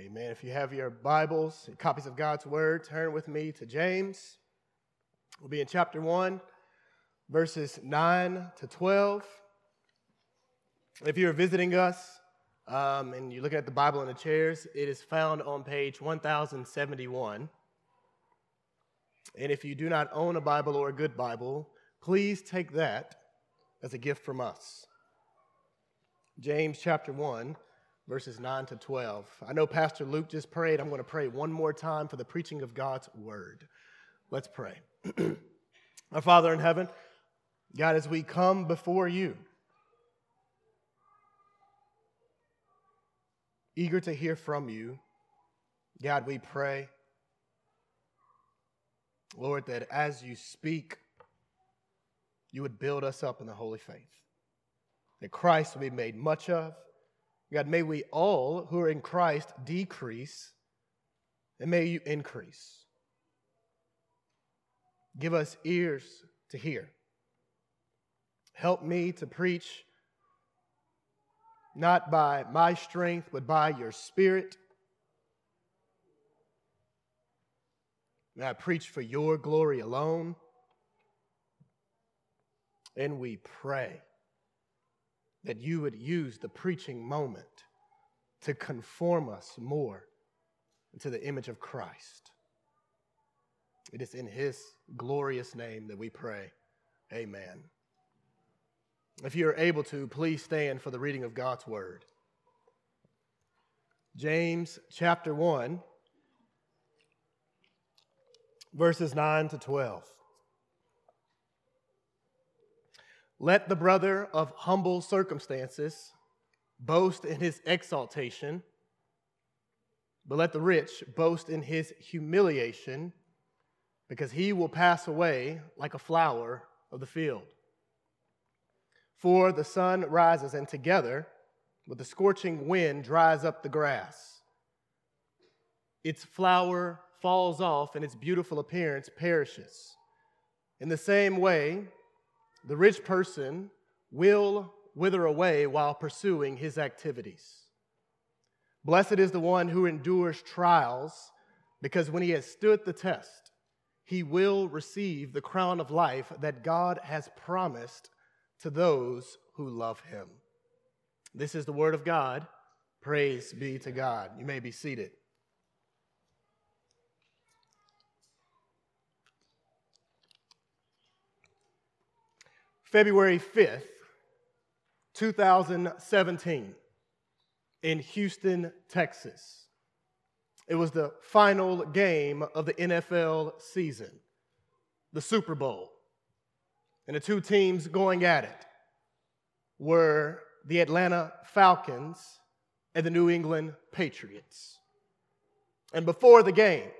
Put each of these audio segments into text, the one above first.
Amen. If you have your Bibles, copies of God's Word, turn with me to James. We'll be in chapter 1, verses 9 to 12. If you're visiting us um, and you're looking at the Bible in the chairs, it is found on page 1071. And if you do not own a Bible or a good Bible, please take that as a gift from us. James chapter 1 verses 9 to 12. I know Pastor Luke just prayed. I'm going to pray one more time for the preaching of God's word. Let's pray. Our Father in heaven, God, as we come before you, eager to hear from you, God, we pray, Lord, that as you speak, you would build us up in the holy faith, that Christ will be made much of God, may we all who are in Christ decrease, and may you increase. Give us ears to hear. Help me to preach not by my strength, but by your Spirit. May I preach for your glory alone. And we pray that you would use the preaching moment to conform us more to the image of Christ. It is in his glorious name that we pray. Amen. If you're able to, please stand for the reading of God's word. James chapter 1, verses 9 to 12. Let the brother of humble circumstances boast in his exaltation, but let the rich boast in his humiliation, because he will pass away like a flower of the field. For the sun rises, and together with the scorching wind dries up the grass. Its flower falls off, and its beautiful appearance perishes. In the same way, the rich person will wither away while pursuing his activities. Blessed is the one who endures trials, because when he has stood the test, he will receive the crown of life that God has promised to those who love him. This is the word of God. Praise be to God. You may be seated. February 5th, 2017, in Houston, Texas. It was the final game of the NFL season, the Super Bowl. And the two teams going at it were the Atlanta Falcons and the New England Patriots. And before the game,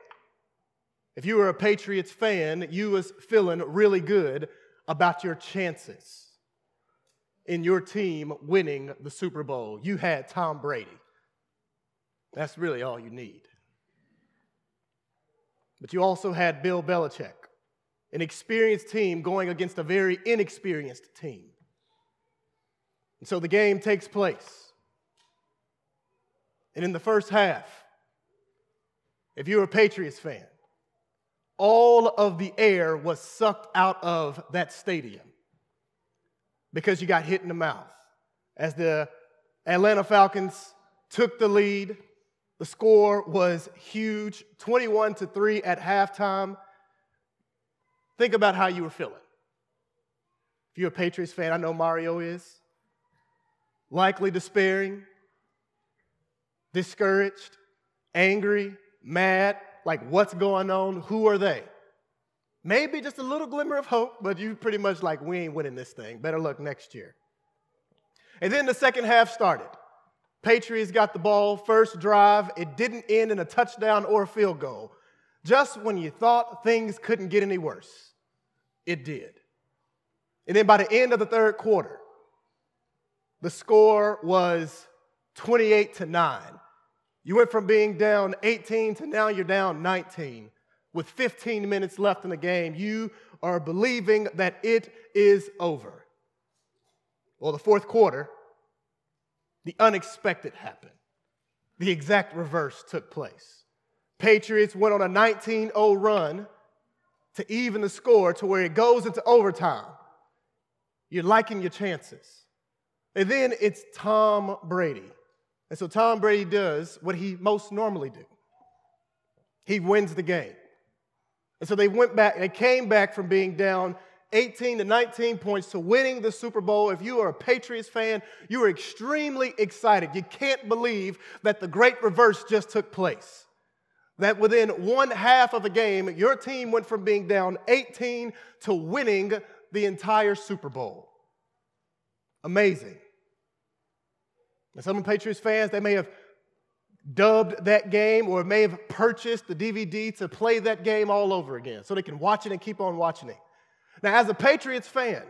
if you were a Patriots fan, you was feeling really good about your chances in your team winning the Super Bowl. You had Tom Brady. That's really all you need. But you also had Bill Belichick, an experienced team going against a very inexperienced team. And so the game takes place. And in the first half, if you're a Patriots fan, all of the air was sucked out of that stadium because you got hit in the mouth. As the Atlanta Falcons took the lead, the score was huge 21 to 3 at halftime. Think about how you were feeling. If you're a Patriots fan, I know Mario is. Likely despairing, discouraged, angry, mad, like what's going on? Who are they? Maybe just a little glimmer of hope, but you pretty much like, we ain't winning this thing. Better luck next year. And then the second half started. Patriots got the ball, first drive. It didn't end in a touchdown or a field goal. Just when you thought things couldn't get any worse, it did. And then by the end of the third quarter, the score was 28 to 9. You went from being down 18 to now you're down 19. With 15 minutes left in the game, you are believing that it is over. Well, the fourth quarter, the unexpected happened. the exact reverse took place. Patriots went on a 19 0 run to even the score to where it goes into overtime. You're liking your chances. And then it's Tom Brady. And so Tom Brady does what he most normally do. He wins the game. And so they went back, they came back from being down 18 to 19 points to winning the Super Bowl. If you are a Patriots fan, you are extremely excited. You can't believe that the great reverse just took place. That within one half of a game, your team went from being down 18 to winning the entire Super Bowl. Amazing. And some Patriots fans, they may have dubbed that game or may have purchased the DVD to play that game all over again so they can watch it and keep on watching it. Now, as a Patriots fan,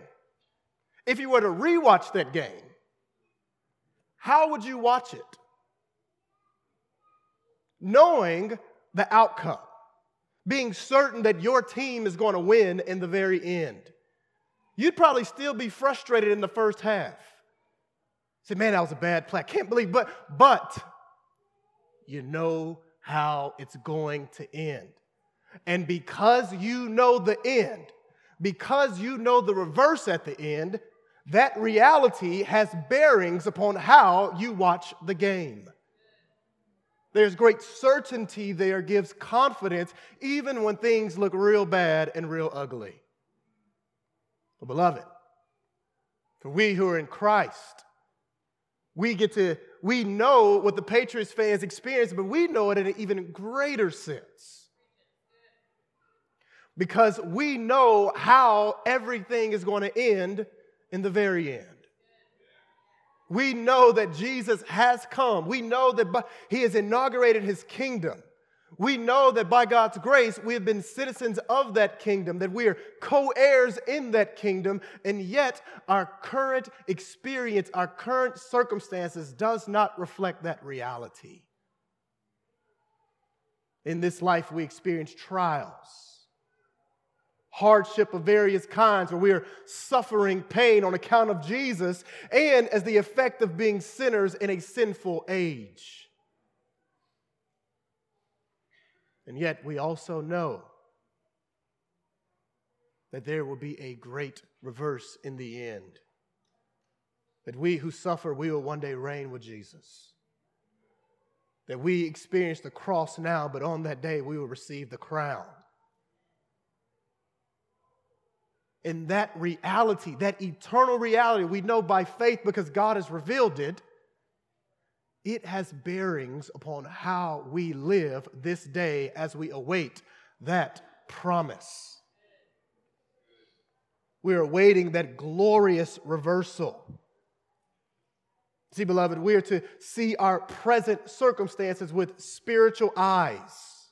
if you were to rewatch that game, how would you watch it? Knowing the outcome, being certain that your team is going to win in the very end. You'd probably still be frustrated in the first half. Say, man, that was a bad play. I can't believe, but but you know how it's going to end. And because you know the end, because you know the reverse at the end, that reality has bearings upon how you watch the game. There's great certainty there, gives confidence, even when things look real bad and real ugly. But beloved, for we who are in Christ, we get to, we know what the Patriots fans experience, but we know it in an even greater sense. Because we know how everything is going to end in the very end. We know that Jesus has come. We know that he has inaugurated his kingdom. We know that by God's grace, we have been citizens of that kingdom, that we are co heirs in that kingdom, and yet our current experience, our current circumstances does not reflect that reality. In this life, we experience trials, hardship of various kinds, where we are suffering pain on account of Jesus and as the effect of being sinners in a sinful age. And yet, we also know that there will be a great reverse in the end. That we who suffer, we will one day reign with Jesus. That we experience the cross now, but on that day we will receive the crown. In that reality, that eternal reality, we know by faith because God has revealed it it has bearings upon how we live this day as we await that promise. We're awaiting that glorious reversal. See, beloved, we are to see our present circumstances with spiritual eyes,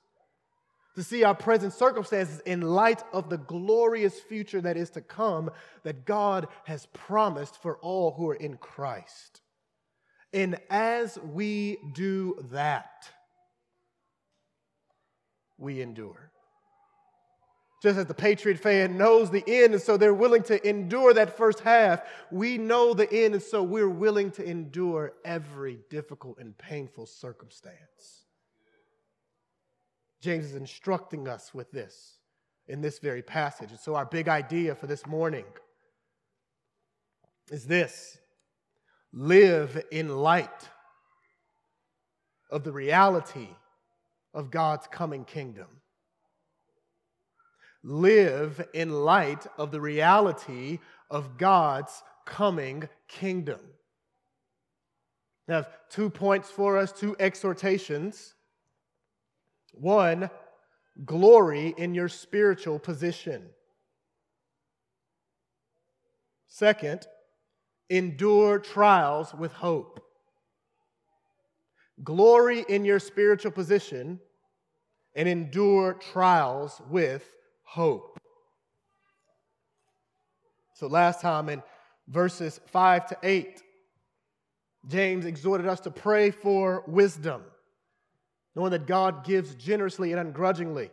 to see our present circumstances in light of the glorious future that is to come that God has promised for all who are in Christ. And as we do that, we endure. Just as the Patriot fan knows the end, and so they're willing to endure that first half, we know the end, and so we're willing to endure every difficult and painful circumstance. James is instructing us with this in this very passage. And so, our big idea for this morning is this live in light of the reality of God's coming kingdom. Live in light of the reality of God's coming kingdom. I have two points for us, two exhortations. One, glory in your spiritual position. Second, endure trials with hope. Glory in your spiritual position and endure trials with hope. So, last time in verses 5 to 8, James exhorted us to pray for wisdom, knowing that God gives generously and ungrudgingly.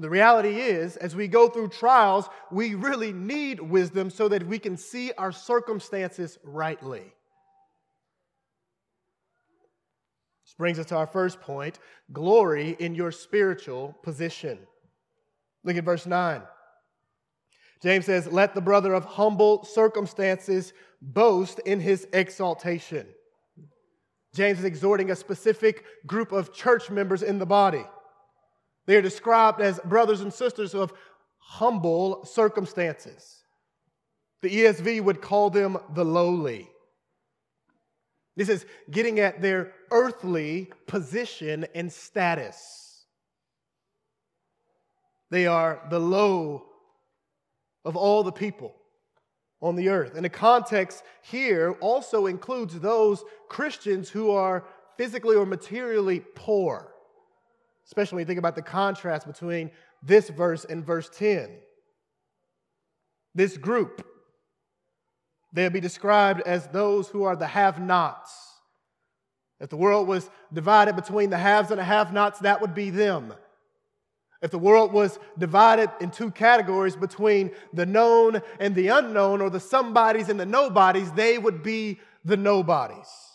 Well, the reality is, as we go through trials, we really need wisdom so that we can see our circumstances rightly. This brings us to our first point glory in your spiritual position. Look at verse 9. James says, Let the brother of humble circumstances boast in his exaltation. James is exhorting a specific group of church members in the body. They are described as brothers and sisters of humble circumstances. The ESV would call them the lowly. This is getting at their earthly position and status. They are the low of all the people on the earth. And the context here also includes those Christians who are physically or materially poor, especially when you think about the contrast between this verse and verse 10. This group, they'll be described as those who are the have nots. If the world was divided between the haves and the have nots, that would be them. If the world was divided in two categories between the known and the unknown, or the somebodies and the nobodies, they would be the nobodies.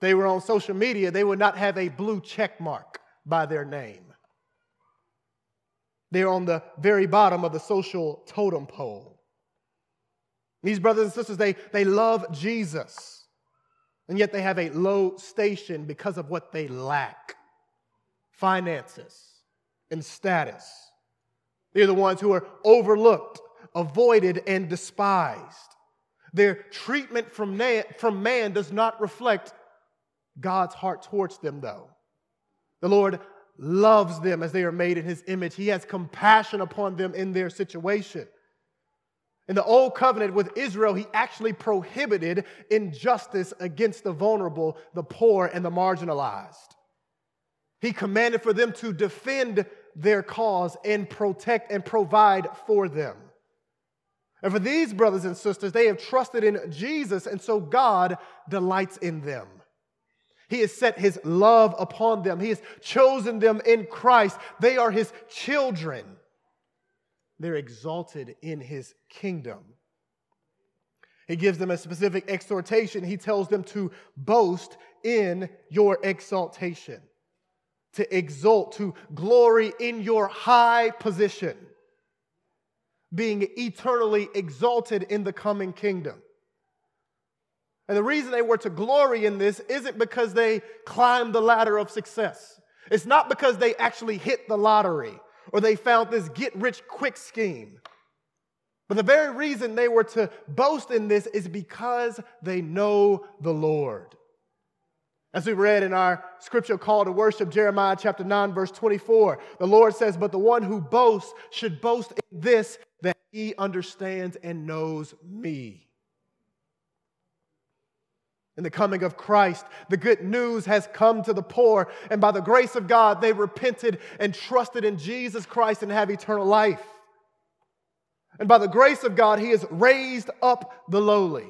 They were on social media, they would not have a blue check mark by their name. They're on the very bottom of the social totem pole. These brothers and sisters, they, they love Jesus, and yet they have a low station because of what they lack finances, and status. They're the ones who are overlooked, avoided, and despised. Their treatment from from man does not reflect God's heart towards them, though. The Lord loves them as they are made in His image. He has compassion upon them in their situation. In the Old Covenant with Israel, He actually prohibited injustice against the vulnerable, the poor, and the marginalized. He commanded for them to defend their cause and protect and provide for them. And for these brothers and sisters, they have trusted in Jesus, and so God delights in them. He has set his love upon them, He has chosen them in Christ. They are his children. They're exalted in his kingdom. He gives them a specific exhortation. He tells them to boast in your exaltation to exult, to glory in your high position, being eternally exalted in the coming kingdom. And the reason they were to glory in this isn't because they climbed the ladder of success. It's not because they actually hit the lottery or they found this get rich quick scheme. But the very reason they were to boast in this is because they know the Lord. As we read in our scripture call to worship, Jeremiah chapter 9, verse 24, the Lord says, But the one who boasts should boast in this, that he understands and knows me. In the coming of Christ, the good news has come to the poor, and by the grace of God, they repented and trusted in Jesus Christ and have eternal life. And by the grace of God, He has raised up the lowly.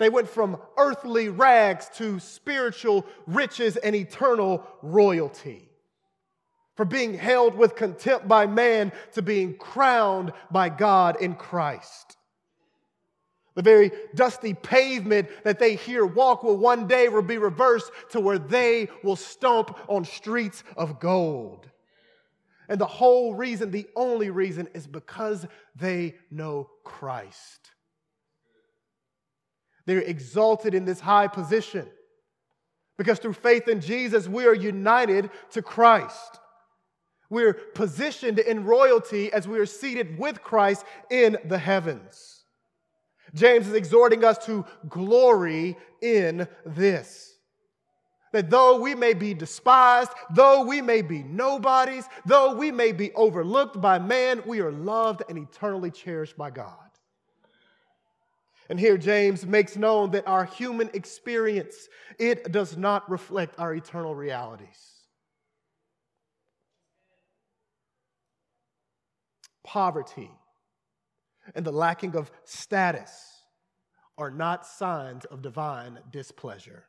They went from earthly rags to spiritual riches and eternal royalty. From being held with contempt by man to being crowned by God in Christ. The very dusty pavement that they here walk will one day will be reversed to where they will stomp on streets of gold. And the whole reason, the only reason, is because they know Christ. They're exalted in this high position. Because through faith in Jesus, we are united to Christ. We're positioned in royalty as we are seated with Christ in the heavens. James is exhorting us to glory in this. That though we may be despised, though we may be nobodies, though we may be overlooked by man, we are loved and eternally cherished by God. And here James makes known that our human experience, it does not reflect our eternal realities. Poverty and the lacking of status are not signs of divine displeasure.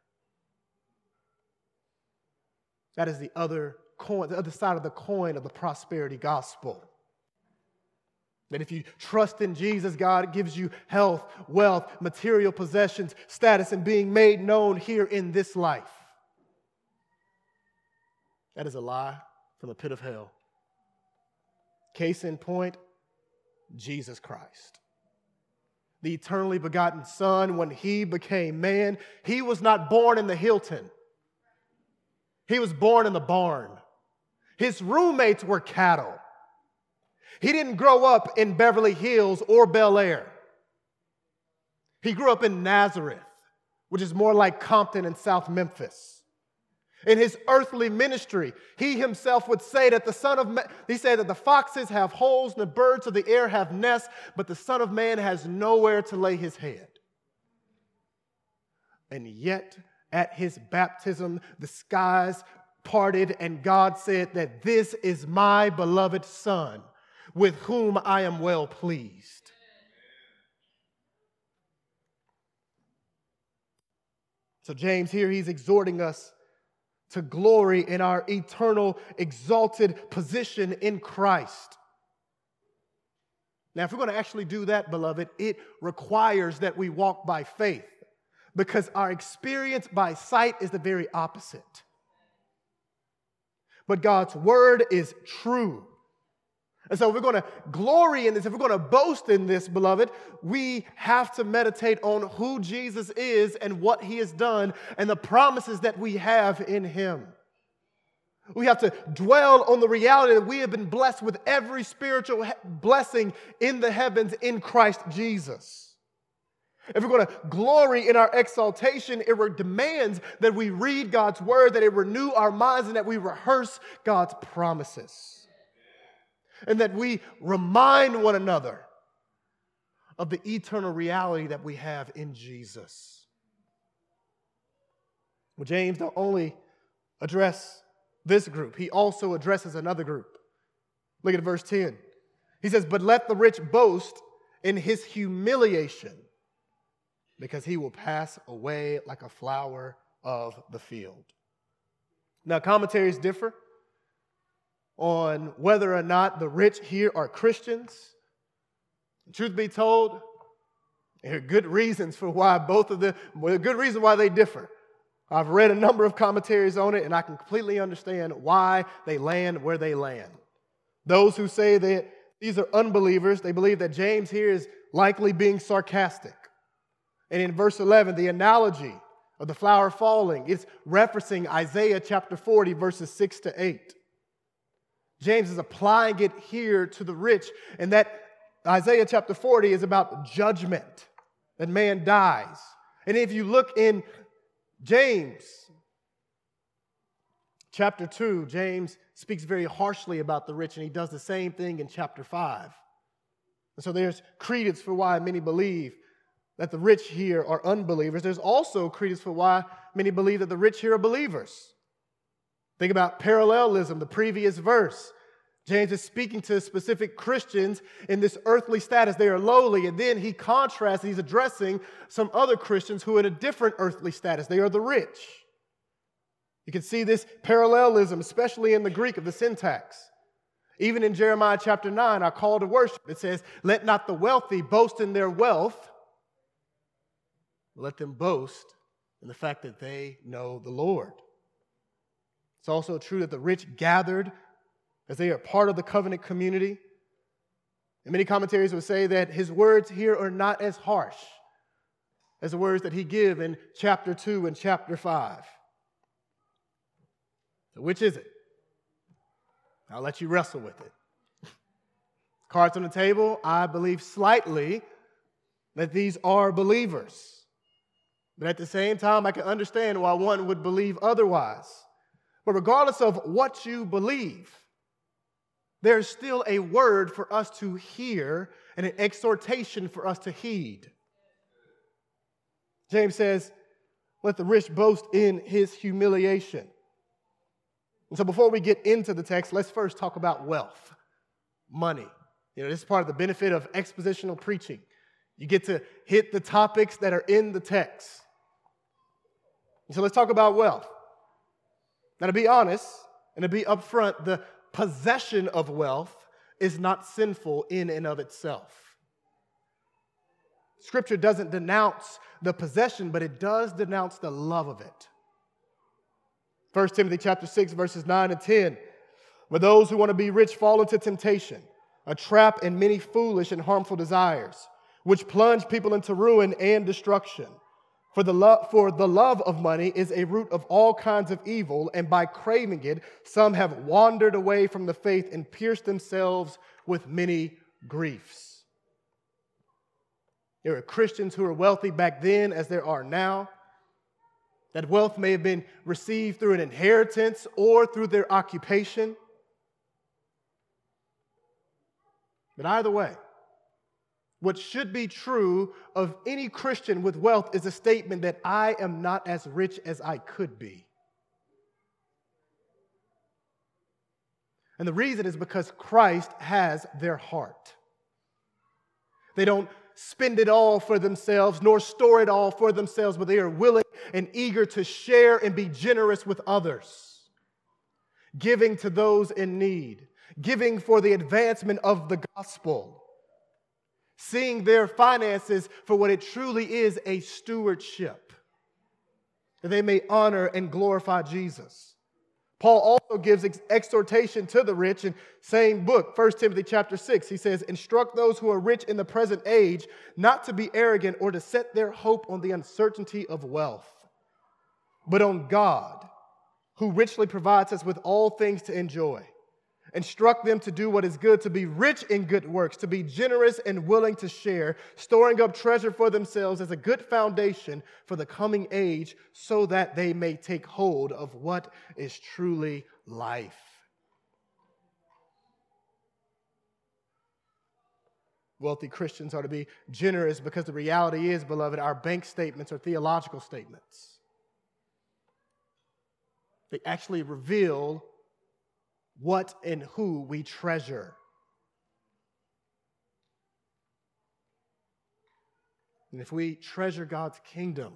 That is the other coin, the other side of the coin of the prosperity gospel. That if you trust in Jesus, God gives you health, wealth, material possessions, status, and being made known here in this life. That is a lie from the pit of hell. Case in point, Jesus Christ. The eternally begotten Son, when he became man, he was not born in the Hilton. He was born in the barn. His roommates were cattle. He didn't grow up in Beverly Hills or Bel Air. He grew up in Nazareth, which is more like Compton and South Memphis. In his earthly ministry, he himself would say that the Son of Man, he said that the foxes have holes and the birds of the air have nests, but the Son of Man has nowhere to lay his head. And yet, at his baptism, the skies parted, and God said that this is my beloved Son with whom I am well pleased. So, James here, he's exhorting us to glory in our eternal, exalted position in Christ. Now, if we're going to actually do that, beloved, it requires that we walk by faith because our experience by sight is the very opposite. But God's word is true. And so, if we're going to glory in this, if we're going to boast in this, beloved, we have to meditate on who Jesus is and what he has done and the promises that we have in him. We have to dwell on the reality that we have been blessed with every spiritual blessing in the heavens in Christ Jesus. If we're going to glory in our exaltation, it demands that we read God's word, that it renew our minds, and that we rehearse God's promises and that we remind one another of the eternal reality that we have in Jesus. Well, James not only address this group, he also addresses another group. Look at verse 10. He says, But let the rich boast in his humiliation, because he will pass away like a flower of the field. Now, commentaries differ on whether or not the rich here are Christians. Truth be told, there are good reasons for why both of them, well, good reason why they differ. I've read a number of commentaries on it, and I can completely understand why they land where they land. Those who say that these are unbelievers, they believe that James here is likely being sarcastic. And in verse 11, the analogy of the flower falling is referencing Isaiah chapter 40, verses 6 to 8. James is applying it here to the rich, and that Isaiah chapter 40 is about judgment, that man dies. And if you look in James chapter 2, James speaks very harshly about the rich, and he does the same thing in chapter 5. And so there's credence for why many believe that the rich here are unbelievers. There's also credence for why many believe that the rich here are believers. Think about parallelism, the previous verse. James is speaking to specific Christians in this earthly status. They are lowly. And then he contrasts, he's addressing some other Christians who are in a different earthly status. They are the rich. You can see this parallelism, especially in the Greek of the syntax. Even in Jeremiah chapter 9, our call to worship, it says, Let not the wealthy boast in their wealth, let them boast in the fact that they know the Lord. It's also true that the rich gathered as they are part of the covenant community. And many commentaries would say that his words here are not as harsh as the words that he give in chapter 2 and chapter 5. So which is it? I'll let you wrestle with it. Cards on the table, I believe slightly that these are believers. But at the same time, I can understand why one would believe otherwise. But regardless of what you believe, there's still a word for us to hear and an exhortation for us to heed. James says, Let the rich boast in his humiliation. And so, before we get into the text, let's first talk about wealth, money. You know, this is part of the benefit of expositional preaching. You get to hit the topics that are in the text. And so, let's talk about wealth. Now, to be honest and to be upfront, the possession of wealth is not sinful in and of itself. Scripture doesn't denounce the possession, but it does denounce the love of it. 1 Timothy chapter 6, verses 9 and 10. But those who want to be rich fall into temptation, a trap and many foolish and harmful desires, which plunge people into ruin and destruction. For the, love, for the love of money is a root of all kinds of evil, and by craving it, some have wandered away from the faith and pierced themselves with many griefs. There are Christians who were wealthy back then as there are now. That wealth may have been received through an inheritance or through their occupation. But either way, what should be true of any Christian with wealth is a statement that I am not as rich as I could be. And the reason is because Christ has their heart. They don't spend it all for themselves, nor store it all for themselves, but they are willing and eager to share and be generous with others, giving to those in need, giving for the advancement of the gospel, seeing their finances for what it truly is a stewardship, that they may honor and glorify Jesus. Paul also gives ex- exhortation to the rich in same book, 1 Timothy chapter 6. He says, "Instruct those who are rich in the present age not to be arrogant or to set their hope on the uncertainty of wealth, but on God, who richly provides us with all things to enjoy." Instruct them to do what is good, to be rich in good works, to be generous and willing to share, storing up treasure for themselves as a good foundation for the coming age, so that they may take hold of what is truly life. Wealthy Christians are to be generous because the reality is, beloved, our bank statements are theological statements. They actually reveal what and who we treasure. And if we treasure God's kingdom,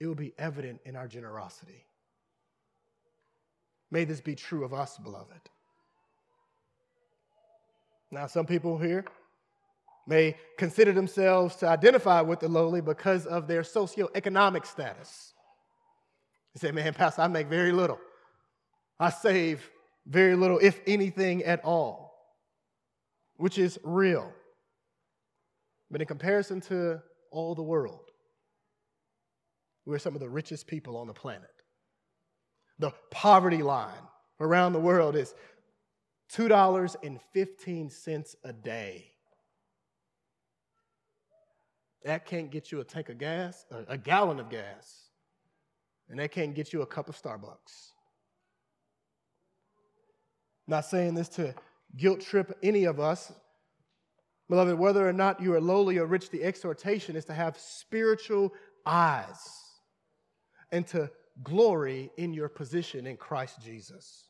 it will be evident in our generosity. May this be true of us, beloved. Now, some people here may consider themselves to identify with the lowly because of their socioeconomic status. They say, man, Pastor, I make very little. I save very little, if anything at all, which is real. But in comparison to all the world, we're some of the richest people on the planet. The poverty line around the world is $2.15 a day. That can't get you a tank of gas, a gallon of gas, and that can't get you a cup of Starbucks. Not saying this to guilt trip any of us. Beloved, whether or not you are lowly or rich, the exhortation is to have spiritual eyes and to glory in your position in Christ Jesus.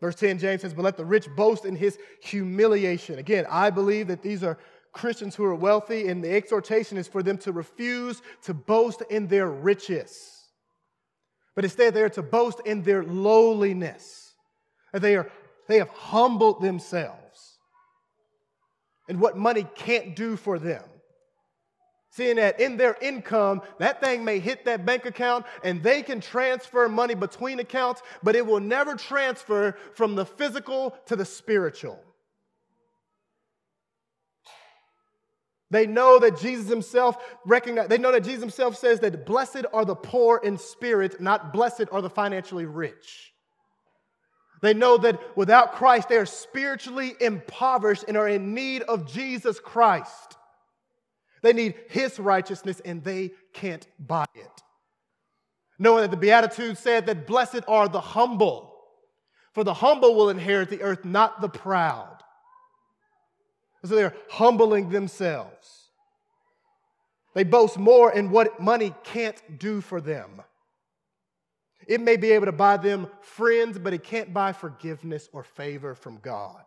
Verse 10, James says, But let the rich boast in his humiliation. Again, I believe that these are Christians who are wealthy, and the exhortation is for them to refuse to boast in their riches, but instead they are to boast in their lowliness. They, are, they have humbled themselves and what money can't do for them. Seeing that in their income, that thing may hit that bank account and they can transfer money between accounts, but it will never transfer from the physical to the spiritual. They know that Jesus himself recognize, they know that Jesus himself says that blessed are the poor in spirit, not blessed are the financially rich. They know that without Christ, they are spiritually impoverished and are in need of Jesus Christ. They need His righteousness and they can't buy it. Knowing that the Beatitudes said that blessed are the humble, for the humble will inherit the earth, not the proud. So they're humbling themselves. They boast more in what money can't do for them. It may be able to buy them friends, but it can't buy forgiveness or favor from God.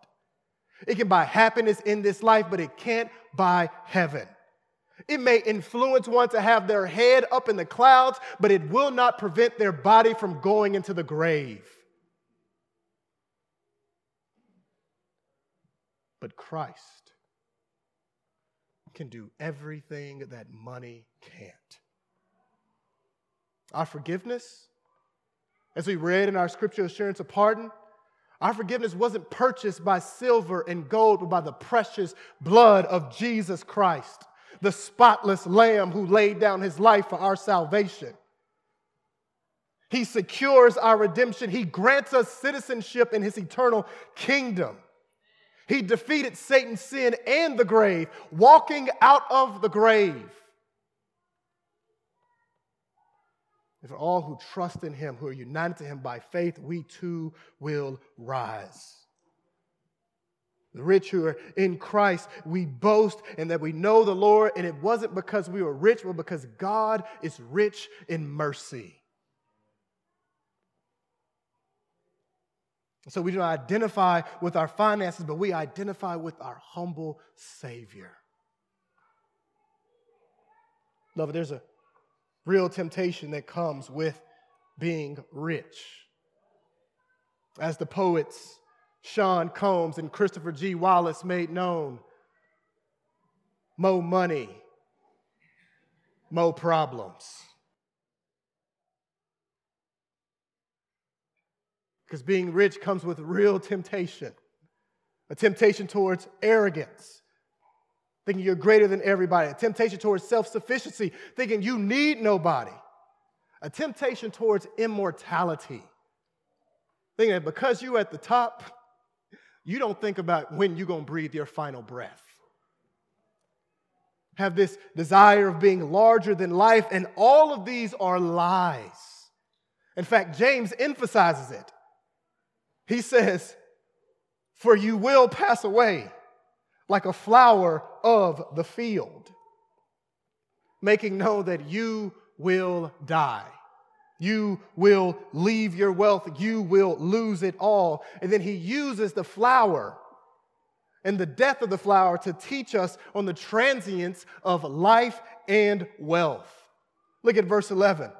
It can buy happiness in this life, but it can't buy heaven. It may influence one to have their head up in the clouds, but it will not prevent their body from going into the grave. But Christ can do everything that money can't. Our forgiveness, as we read in our scripture assurance of pardon, our forgiveness wasn't purchased by silver and gold, but by the precious blood of Jesus Christ, the spotless Lamb who laid down his life for our salvation. He secures our redemption. He grants us citizenship in his eternal kingdom. He defeated Satan's sin and the grave, walking out of the grave. And for all who trust in him, who are united to him by faith, we too will rise. The rich who are in Christ, we boast and that we know the Lord, and it wasn't because we were rich, but because God is rich in mercy. So we don't identify with our finances, but we identify with our humble Savior. Love, there's a real temptation that comes with being rich. As the poets Sean Combs and Christopher G. Wallace made known, mo money, mo problems. Because being rich comes with real temptation a temptation towards arrogance, thinking you're greater than everybody, a temptation towards self sufficiency, thinking you need nobody, a temptation towards immortality, thinking that because you're at the top, you don't think about when you're going to breathe your final breath. Have this desire of being larger than life, and all of these are lies. In fact, James emphasizes it. He says, For you will pass away like a flower of the field, making known that you will die. You will leave your wealth. You will lose it all. And then he uses the flower and the death of the flower to teach us on the transience of life and wealth. Look at verse 11.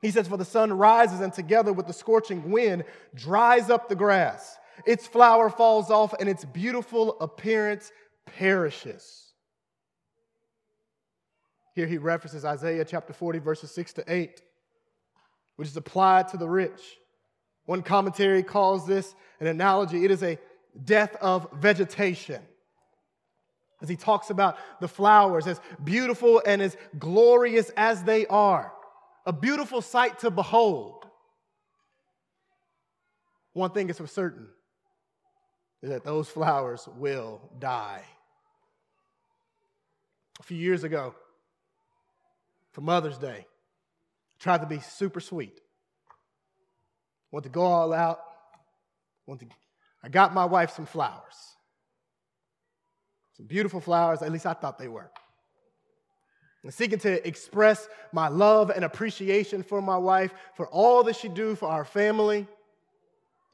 He says, For the sun rises and together with the scorching wind dries up the grass. Its flower falls off and its beautiful appearance perishes. Here he references Isaiah chapter 40, verses 6 to 8, which is applied to the rich. One commentary calls this an analogy, it is a death of vegetation. As he talks about the flowers, as beautiful and as glorious as they are a beautiful sight to behold. One thing is for certain is that those flowers will die. A few years ago, for Mother's Day, I tried to be super sweet. Want to go all out. Want to, I got my wife some flowers. Some beautiful flowers, at least I thought they were and seeking to express my love and appreciation for my wife, for all that she do for our family.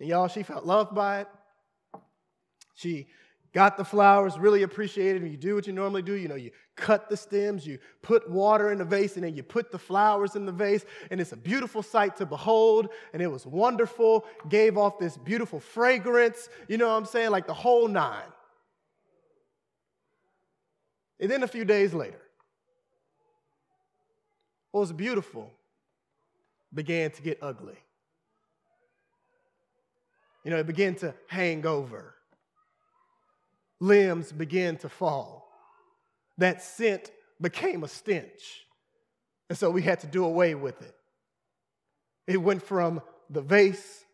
And y'all, she felt loved by it. She got the flowers, really appreciated it. You do what you normally do. You know, you cut the stems, you put water in the vase, and then you put the flowers in the vase. And it's a beautiful sight to behold. And it was wonderful. Gave off this beautiful fragrance. You know what I'm saying? Like the whole nine. And then a few days later, what was beautiful began to get ugly. You know, it began to hang over. Limbs began to fall. That scent became a stench. And so we had to do away with it. It went from the vase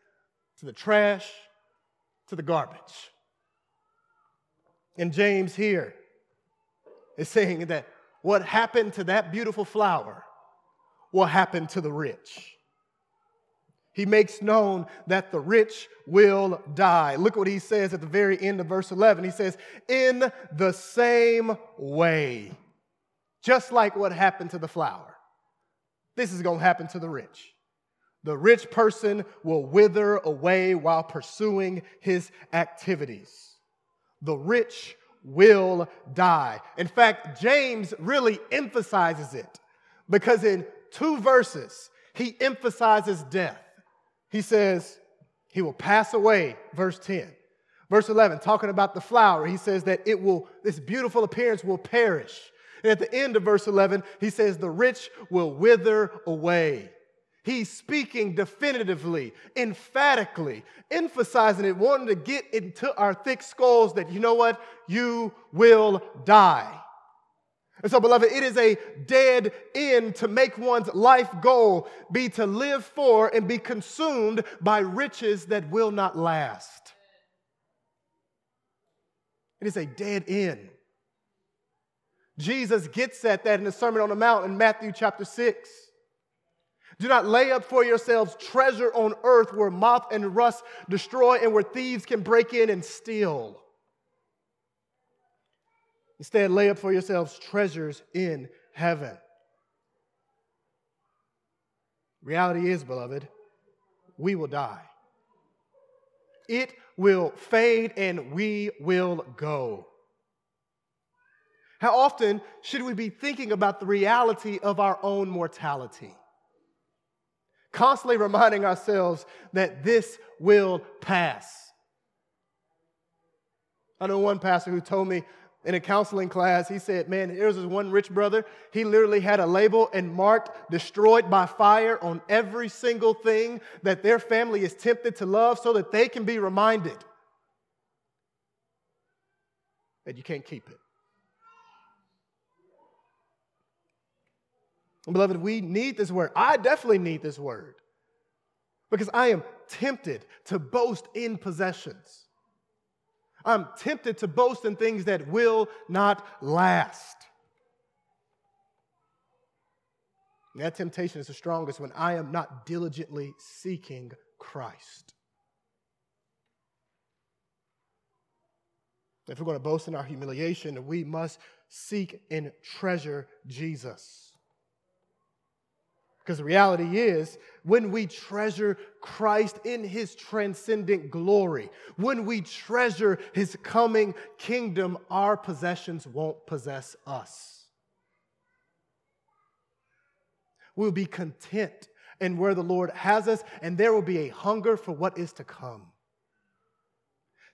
to the trash to the garbage. And James here is saying that what happened to that beautiful flower will happen to the rich. He makes known that the rich will die. Look what he says at the very end of verse 11. He says, In the same way, just like what happened to the flower, this is going to happen to the rich. The rich person will wither away while pursuing his activities. The rich will die. In fact, James really emphasizes it because in two verses, he emphasizes death. He says, He will pass away, verse 10. Verse 11, talking about the flower, he says that it will, this beautiful appearance will perish. And at the end of verse 11, he says, the rich will wither away. He's speaking definitively, emphatically, emphasizing it, wanting to get into our thick skulls that, you know what, you will die. And so, beloved, it is a dead end to make one's life goal be to live for and be consumed by riches that will not last. It is a dead end. Jesus gets at that in the Sermon on the Mount in Matthew chapter 6. Do not lay up for yourselves treasure on earth where moth and rust destroy and where thieves can break in and steal. Instead, lay up for yourselves treasures in heaven. Reality is, beloved, we will die. It will fade and we will go. How often should we be thinking about the reality of our own mortality? Constantly reminding ourselves that this will pass. I know one pastor who told me in a counseling class, he said, Man, here's this one rich brother. He literally had a label and marked destroyed by fire on every single thing that their family is tempted to love so that they can be reminded that you can't keep it. Beloved, we need this word. I definitely need this word because I am tempted to boast in possessions. I'm tempted to boast in things that will not last. And that temptation is the strongest when I am not diligently seeking Christ. If we're going to boast in our humiliation, we must seek and treasure Jesus. Because the reality is, when we treasure Christ in his transcendent glory, when we treasure his coming kingdom, our possessions won't possess us. We'll be content in where the Lord has us, and there will be a hunger for what is to come.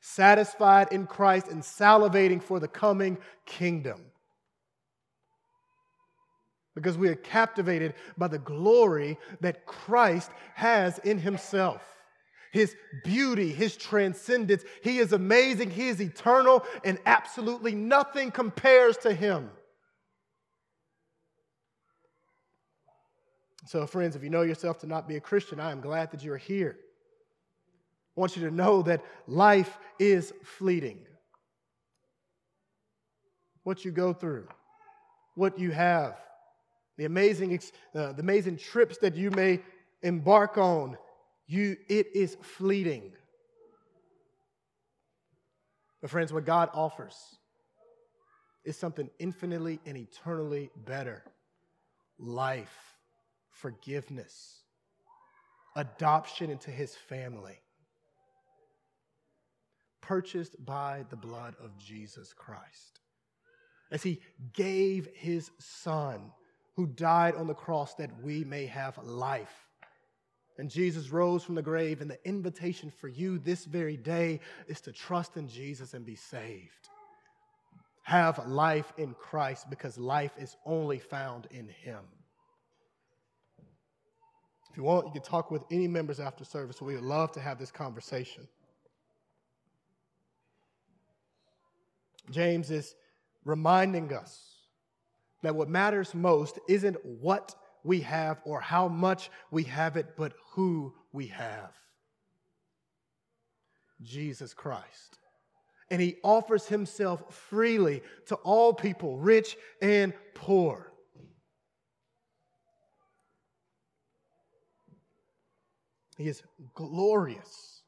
Satisfied in Christ and salivating for the coming kingdom because we are captivated by the glory that Christ has in himself. His beauty, his transcendence. He is amazing, he is eternal, and absolutely nothing compares to him. So, friends, if you know yourself to not be a Christian, I am glad that you're here. I want you to know that life is fleeting. What you go through, what you have, the amazing, uh, the amazing trips that you may embark on, you, it is fleeting. But, friends, what God offers is something infinitely and eternally better life, forgiveness, adoption into his family, purchased by the blood of Jesus Christ. As he gave his son who died on the cross that we may have life. And Jesus rose from the grave, and the invitation for you this very day is to trust in Jesus and be saved. Have life in Christ because life is only found in Him. If you want, you can talk with any members after service. We would love to have this conversation. James is reminding us that what matters most isn't what we have or how much we have it, but who we have Jesus Christ. And he offers himself freely to all people, rich and poor. He is glorious.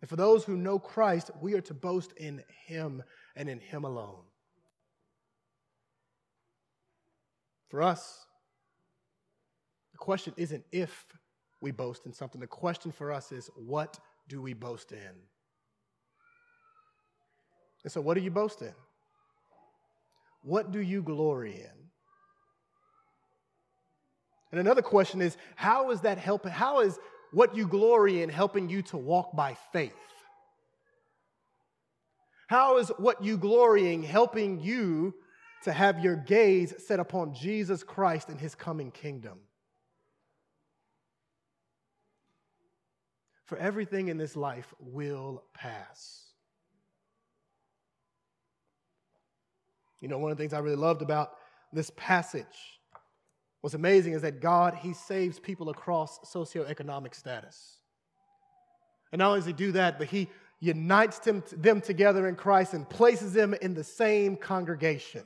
And for those who know Christ, we are to boast in him and in him alone. For us, the question isn't if we boast in something. The question for us is what do we boast in? And so, what do you boast in? What do you glory in? And another question is how is that helping? How is what you glory in helping you to walk by faith? How is what you glorying helping you to have your gaze set upon Jesus Christ and his coming kingdom? For everything in this life will pass. You know, one of the things I really loved about this passage what's amazing is that God, He saves people across socioeconomic status. And not only does He do that, but He unites them, them together in Christ and places them in the same congregation.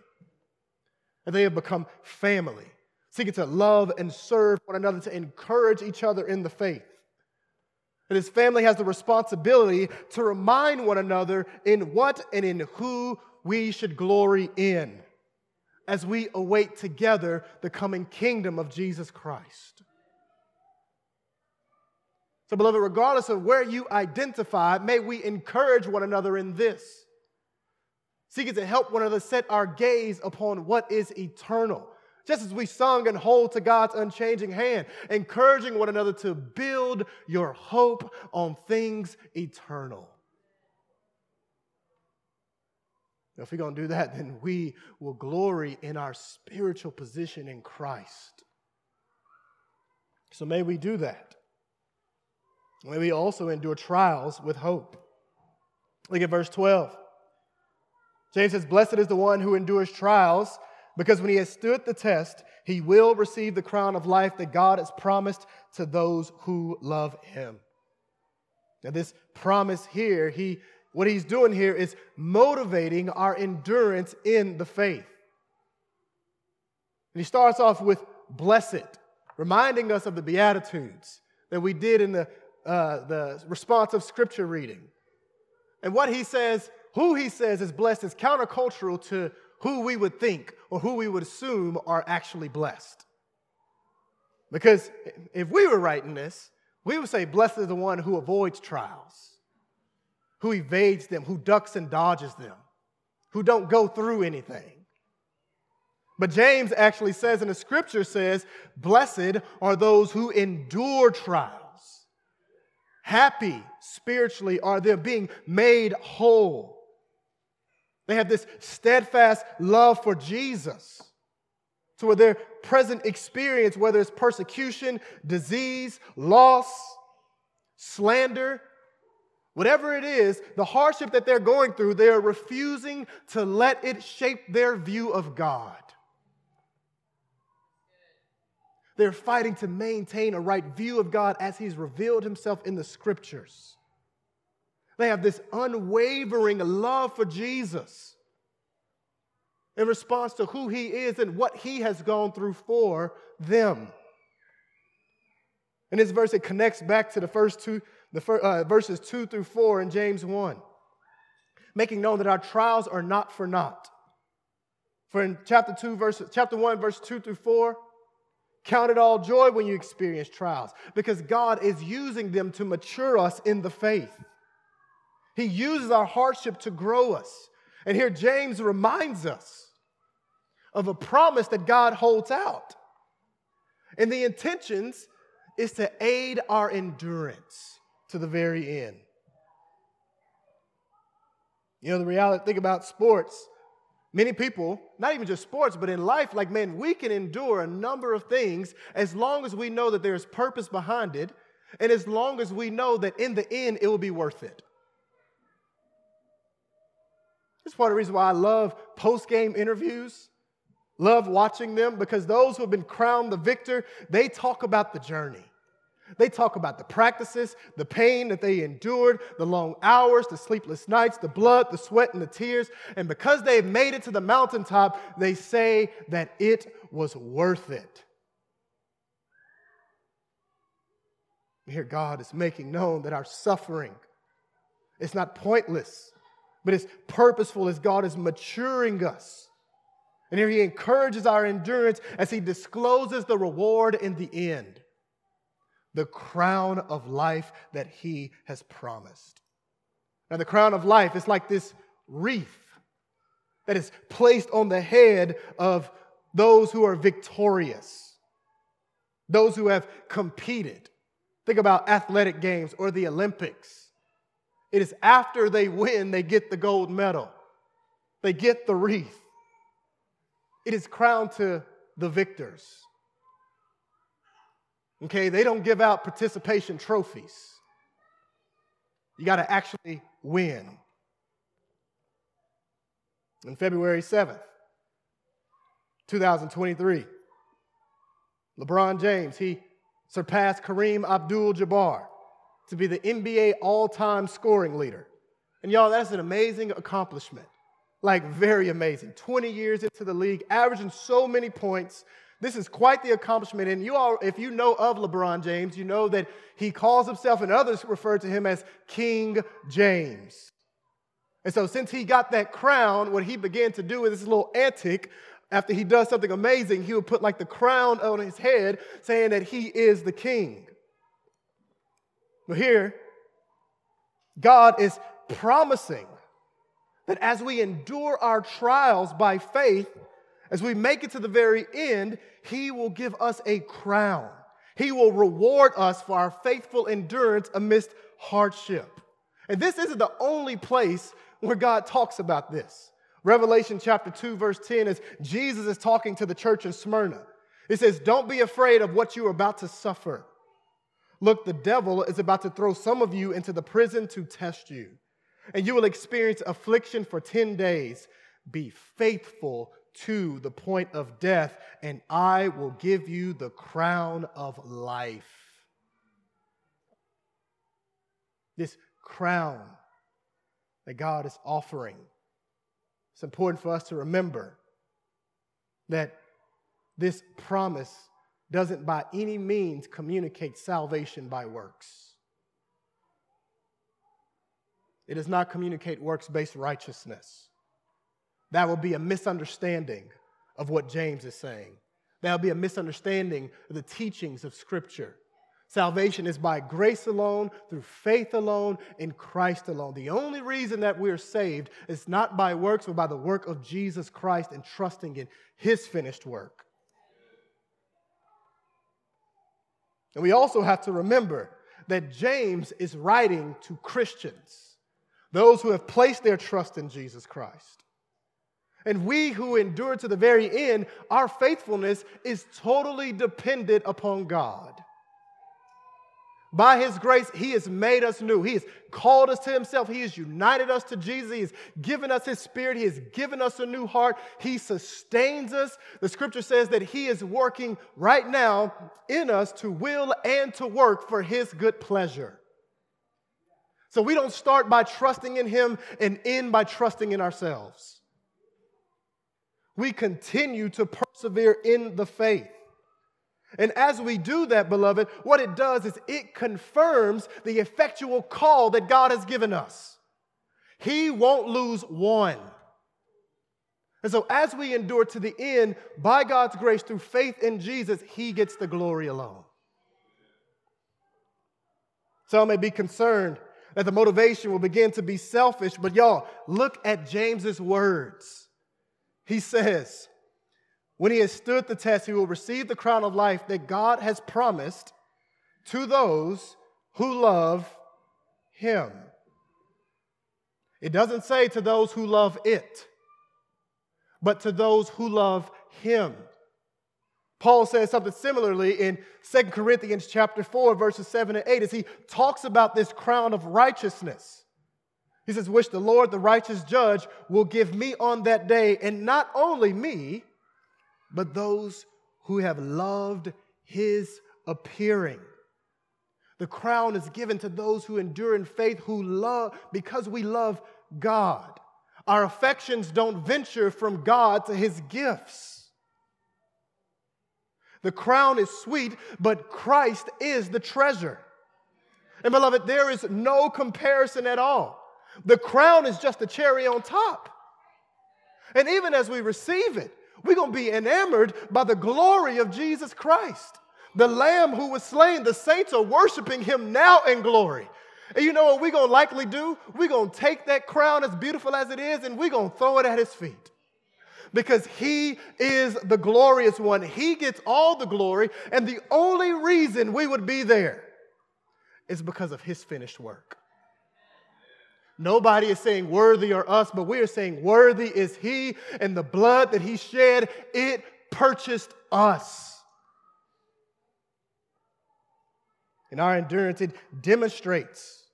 And they have become family, seeking to love and serve one another, to encourage each other in the faith. And his family has the responsibility to remind one another in what and in who we should glory in as we await together the coming kingdom of Jesus Christ. So, beloved, regardless of where you identify, may we encourage one another in this, seeking to help one another set our gaze upon what is eternal. Just as we sung and hold to God's unchanging hand, encouraging one another to build your hope on things eternal. If we're going to do that, then we will glory in our spiritual position in Christ. So may we do that. May we also endure trials with hope. Look at verse 12. James says, Blessed is the one who endures trials, because when he has stood the test, he will receive the crown of life that God has promised to those who love him. Now, this promise here, he what he's doing here is motivating our endurance in the faith. And he starts off with blessed, reminding us of the Beatitudes that we did in the, uh, the responsive scripture reading. And what he says, who he says is blessed, is countercultural to who we would think or who we would assume are actually blessed. Because if we were writing this, we would say, Blessed is the one who avoids trials who evades them, who ducks and dodges them, who don't go through anything. But James actually says in the scripture says, "Blessed are those who endure trials. Happy spiritually are they being made whole. They have this steadfast love for Jesus. to with their present experience, whether it's persecution, disease, loss, slander, Whatever it is, the hardship that they're going through, they are refusing to let it shape their view of God. They're fighting to maintain a right view of God as He's revealed Himself in the scriptures. They have this unwavering love for Jesus in response to who He is and what He has gone through for them. In this verse, it connects back to the first two the first, uh, verses 2 through 4 in James 1, making known that our trials are not for naught. For in chapter 2, verse, chapter 1, verse 2 through 4, count it all joy when you experience trials, because God is using them to mature us in the faith. He uses our hardship to grow us. And here James reminds us of a promise that God holds out. And the intentions is to aid our endurance to the very end. You know, the reality, think about sports. Many people, not even just sports, but in life, like, man, we can endure a number of things as long as we know that there's purpose behind it, and as long as we know that in the end it will be worth it. That's part of the reason why I love post game interviews, love watching them, because those who have been crowned the victor, they talk about the journey. They talk about the practices, the pain that they endured, the long hours, the sleepless nights, the blood, the sweat, and the tears. And because they've made it to the mountaintop, they say that it was worth it. Here, God is making known that our suffering is not pointless, but it's purposeful as God is maturing us. And here He encourages our endurance as He discloses the reward in the end the crown of life that he has promised. Now, the crown of life is like this wreath that is placed on the head of those who are victorious, those who have competed. Think about athletic games or the Olympics. It is after they win, they get the gold medal, they get the wreath. It is crowned to the victors. Okay, they don't give out participation trophies. You got to actually win. On February 7th, 2023, LeBron James, he surpassed Kareem Abdul Jabbar to be the NBA all time scoring leader. And y'all, that's an amazing accomplishment. Like, very amazing. 20 years into the league, averaging so many points. This is quite the accomplishment. And you all, if you know of LeBron James, you know that he calls himself, and others refer to him as King James. And so, since he got that crown, what he began to do is this little antic. After he does something amazing, he would put like the crown on his head, saying that he is the king. But here, God is promising that as we endure our trials by faith, as we make it to the very end, He will give us a crown. He will reward us for our faithful endurance amidst hardship. And this isn't the only place where God talks about this. Revelation chapter 2, verse 10 is Jesus is talking to the church in Smyrna. It says, Don't be afraid of what you are about to suffer. Look, the devil is about to throw some of you into the prison to test you, and you will experience affliction for 10 days. Be faithful to the point of death, and I will give you the crown of life. This crown that God is offering. It's important for us to remember that this promise doesn't by any means communicate salvation by works. It does not communicate works based righteousness. That will be a misunderstanding of what James is saying. That will be a misunderstanding of the teachings of Scripture. Salvation is by grace alone, through faith alone, in Christ alone. The only reason that we're saved is not by works, but by the work of Jesus Christ and trusting in his finished work. And we also have to remember that James is writing to Christians, those who have placed their trust in Jesus Christ. And we who endure to the very end, our faithfulness is totally dependent upon God. By his grace, he has made us new. He has called us to himself. He has united us to Jesus. He has given us his spirit. He has given us a new heart. He sustains us. The scripture says that he is working right now in us to will and to work for his good pleasure. So we don't start by trusting in him and end by trusting in ourselves. We continue to persevere in the faith. And as we do that, beloved, what it does is it confirms the effectual call that God has given us. He won't lose one. And so, as we endure to the end, by God's grace, through faith in Jesus, He gets the glory alone. Some may be concerned that the motivation will begin to be selfish, but y'all, look at James's words. He says, when he has stood the test, he will receive the crown of life that God has promised to those who love him. It doesn't say to those who love it, but to those who love him. Paul says something similarly in 2 Corinthians chapter 4 verses 7 and 8 as he talks about this crown of righteousness. He says, "Which the Lord, the righteous judge, will give me on that day, and not only me, but those who have loved his appearing. The crown is given to those who endure in faith, who love because we love God. Our affections don't venture from God to his gifts. The crown is sweet, but Christ is the treasure. And beloved, there is no comparison at all. The crown is just a cherry on top. And even as we receive it, we're going to be enamored by the glory of Jesus Christ. The Lamb who was slain, the saints are worshiping him now in glory. And you know what we're going to likely do? We're going to take that crown, as beautiful as it is, and we're going to throw it at his feet. Because he is the glorious one. He gets all the glory, and the only reason we would be there is because of his finished work. Nobody is saying worthy or us, but we are saying worthy is He, and the blood that He shed, it purchased us. And our endurance, it demonstrates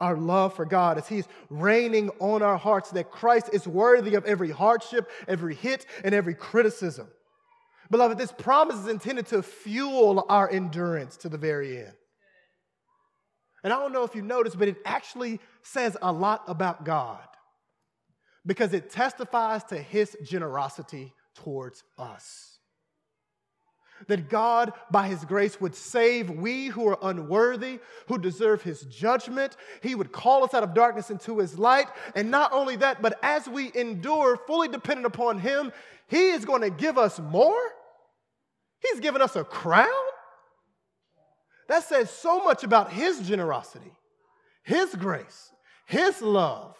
our love for God as He's reigning on our hearts, that Christ is worthy of every hardship, every hit, and every criticism. Beloved, this promise is intended to fuel our endurance to the very end. And I don't know if you noticed, but it actually says a lot about God because it testifies to his generosity towards us. That God, by his grace, would save we who are unworthy, who deserve his judgment. He would call us out of darkness into his light. And not only that, but as we endure, fully dependent upon him, he is going to give us more. He's given us a crown. That says so much about His generosity, His grace, His love.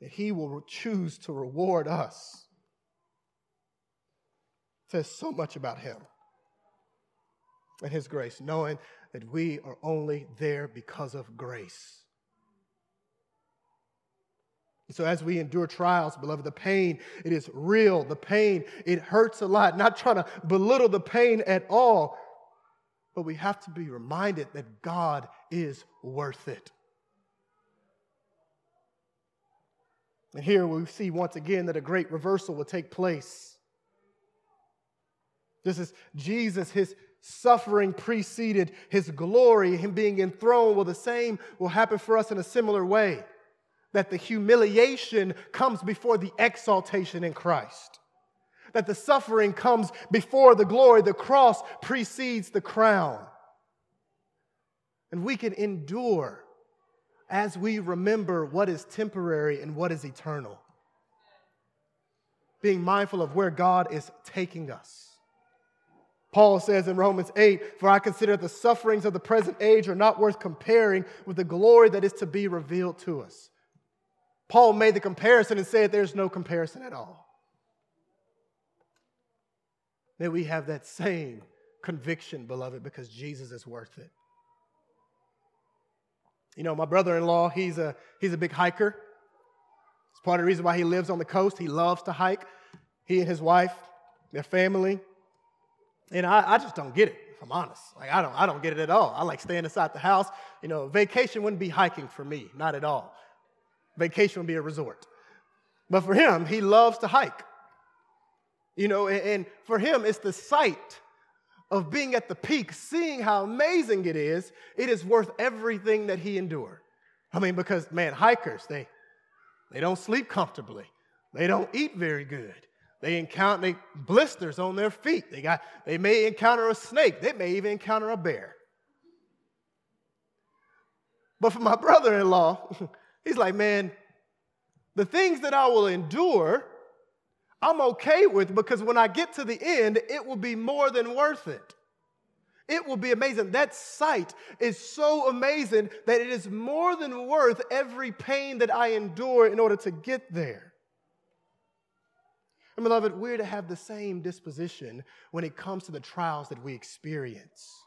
That He will choose to reward us. It says so much about Him and His grace, knowing that we are only there because of grace. So, as we endure trials, beloved, the pain, it is real. The pain, it hurts a lot. Not trying to belittle the pain at all, but we have to be reminded that God is worth it. And here we see once again that a great reversal will take place. This is Jesus, his suffering preceded his glory, him being enthroned. Well, the same will happen for us in a similar way that the humiliation comes before the exaltation in Christ, that the suffering comes before the glory, the cross precedes the crown. And we can endure as we remember what is temporary and what is eternal, being mindful of where God is taking us. Paul says in Romans 8, For I consider the sufferings of the present age are not worth comparing with the glory that is to be revealed to us. Paul made the comparison and said there's no comparison at all. May we have that same conviction, beloved, because Jesus is worth it. You know, my brother in law, he's a, he's a big hiker. It's part of the reason why he lives on the coast. He loves to hike. He and his wife, their family. And I, I just don't get it, if I'm honest. Like, I don't, I don't get it at all. I like staying inside the house. You know, vacation wouldn't be hiking for me, not at all. Vacation would be a resort. But for him, he loves to hike. You know, and for him, it's the sight of being at the peak, seeing how amazing it is, it is worth everything that he endured. I mean, because man, hikers, they they don't sleep comfortably. They don't eat very good. They encounter they, blisters on their feet. They got they may encounter a snake. They may even encounter a bear. But for my brother-in-law, He's like, man, the things that I will endure, I'm okay with because when I get to the end, it will be more than worth it. It will be amazing. That sight is so amazing that it is more than worth every pain that I endure in order to get there. And beloved, we're to have the same disposition when it comes to the trials that we experience.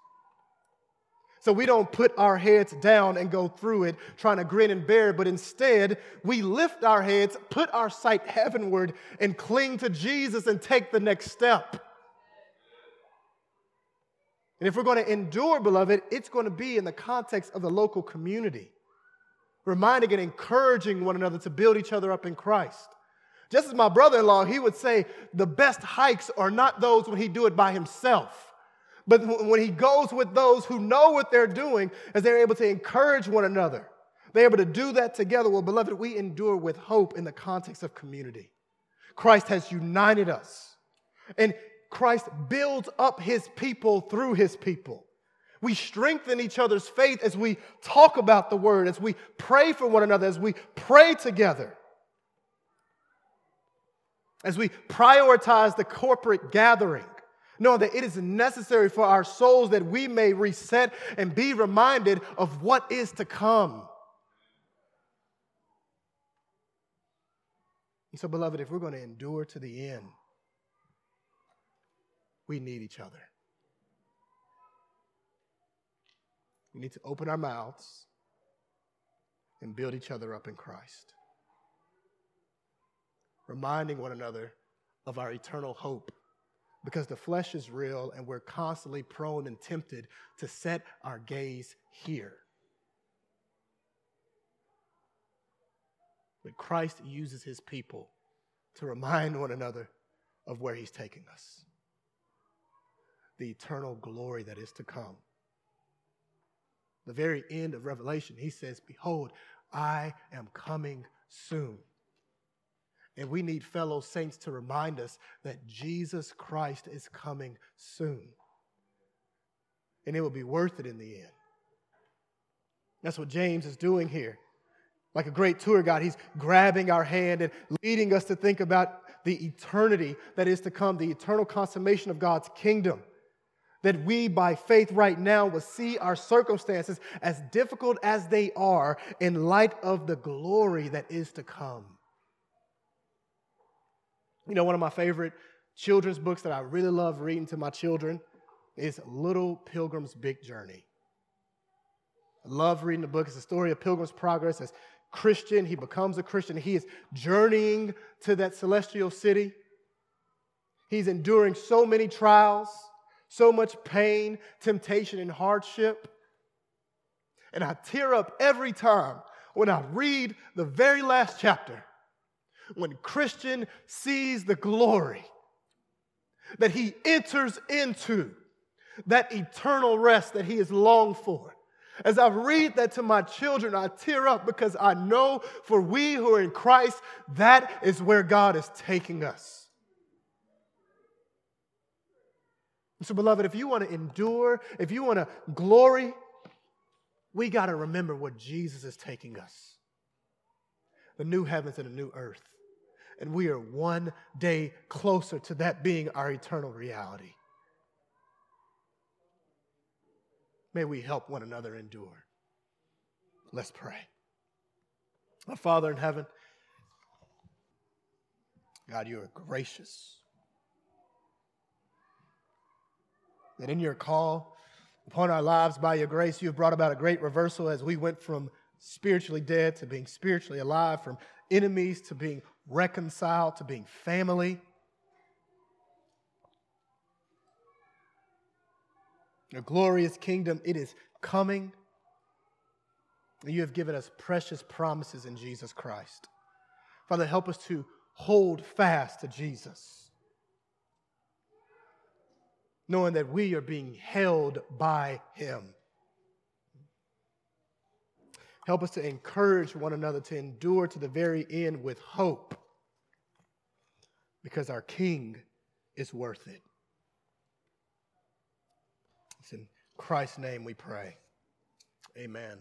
So we don't put our heads down and go through it trying to grin and bear, but instead we lift our heads, put our sight heavenward, and cling to Jesus and take the next step. And if we're going to endure, beloved, it's going to be in the context of the local community, reminding and encouraging one another to build each other up in Christ. Just as my brother in law, he would say, the best hikes are not those when he do it by himself but when he goes with those who know what they're doing, as they're able to encourage one another, they're able to do that together. Well, beloved, we endure with hope in the context of community. Christ has united us, and Christ builds up his people through his people. We strengthen each other's faith as we talk about the word, as we pray for one another, as we pray together, as we prioritize the corporate gathering knowing that it is necessary for our souls that we may reset and be reminded of what is to come. And so, beloved, if we're going to endure to the end, we need each other. We need to open our mouths and build each other up in Christ, reminding one another of our eternal hope because the flesh is real and we're constantly prone and tempted to set our gaze here. But Christ uses his people to remind one another of where he's taking us the eternal glory that is to come. The very end of Revelation, he says, Behold, I am coming soon. And we need fellow saints to remind us that Jesus Christ is coming soon. And it will be worth it in the end. That's what James is doing here. Like a great tour guide, he's grabbing our hand and leading us to think about the eternity that is to come, the eternal consummation of God's kingdom. That we, by faith right now, will see our circumstances as difficult as they are in light of the glory that is to come. You know, one of my favorite children's books that I really love reading to my children is Little Pilgrim's Big Journey. I love reading the book. It's a story of Pilgrim's progress as Christian. He becomes a Christian. He is journeying to that celestial city. He's enduring so many trials, so much pain, temptation, and hardship. And I tear up every time when I read the very last chapter when Christian sees the glory that he enters into, that eternal rest that he has longed for. As I read that to my children, I tear up because I know for we who are in Christ, that is where God is taking us. So, beloved, if you want to endure, if you want to glory, we got to remember where Jesus is taking us the new heavens and the new earth and we are one day closer to that being our eternal reality. May we help one another endure. Let's pray. Our Father in heaven, God, you are gracious. That in your call upon our lives by your grace, you have brought about a great reversal as we went from spiritually dead to being spiritually alive, from enemies to being reconciled, to being family. A glorious kingdom, it is coming. You have given us precious promises in Jesus Christ. Father, help us to hold fast to Jesus, knowing that we are being held by Him. Help us to encourage one another to endure to the very end with hope because our King is worth it. It's in Christ's name we pray. Amen.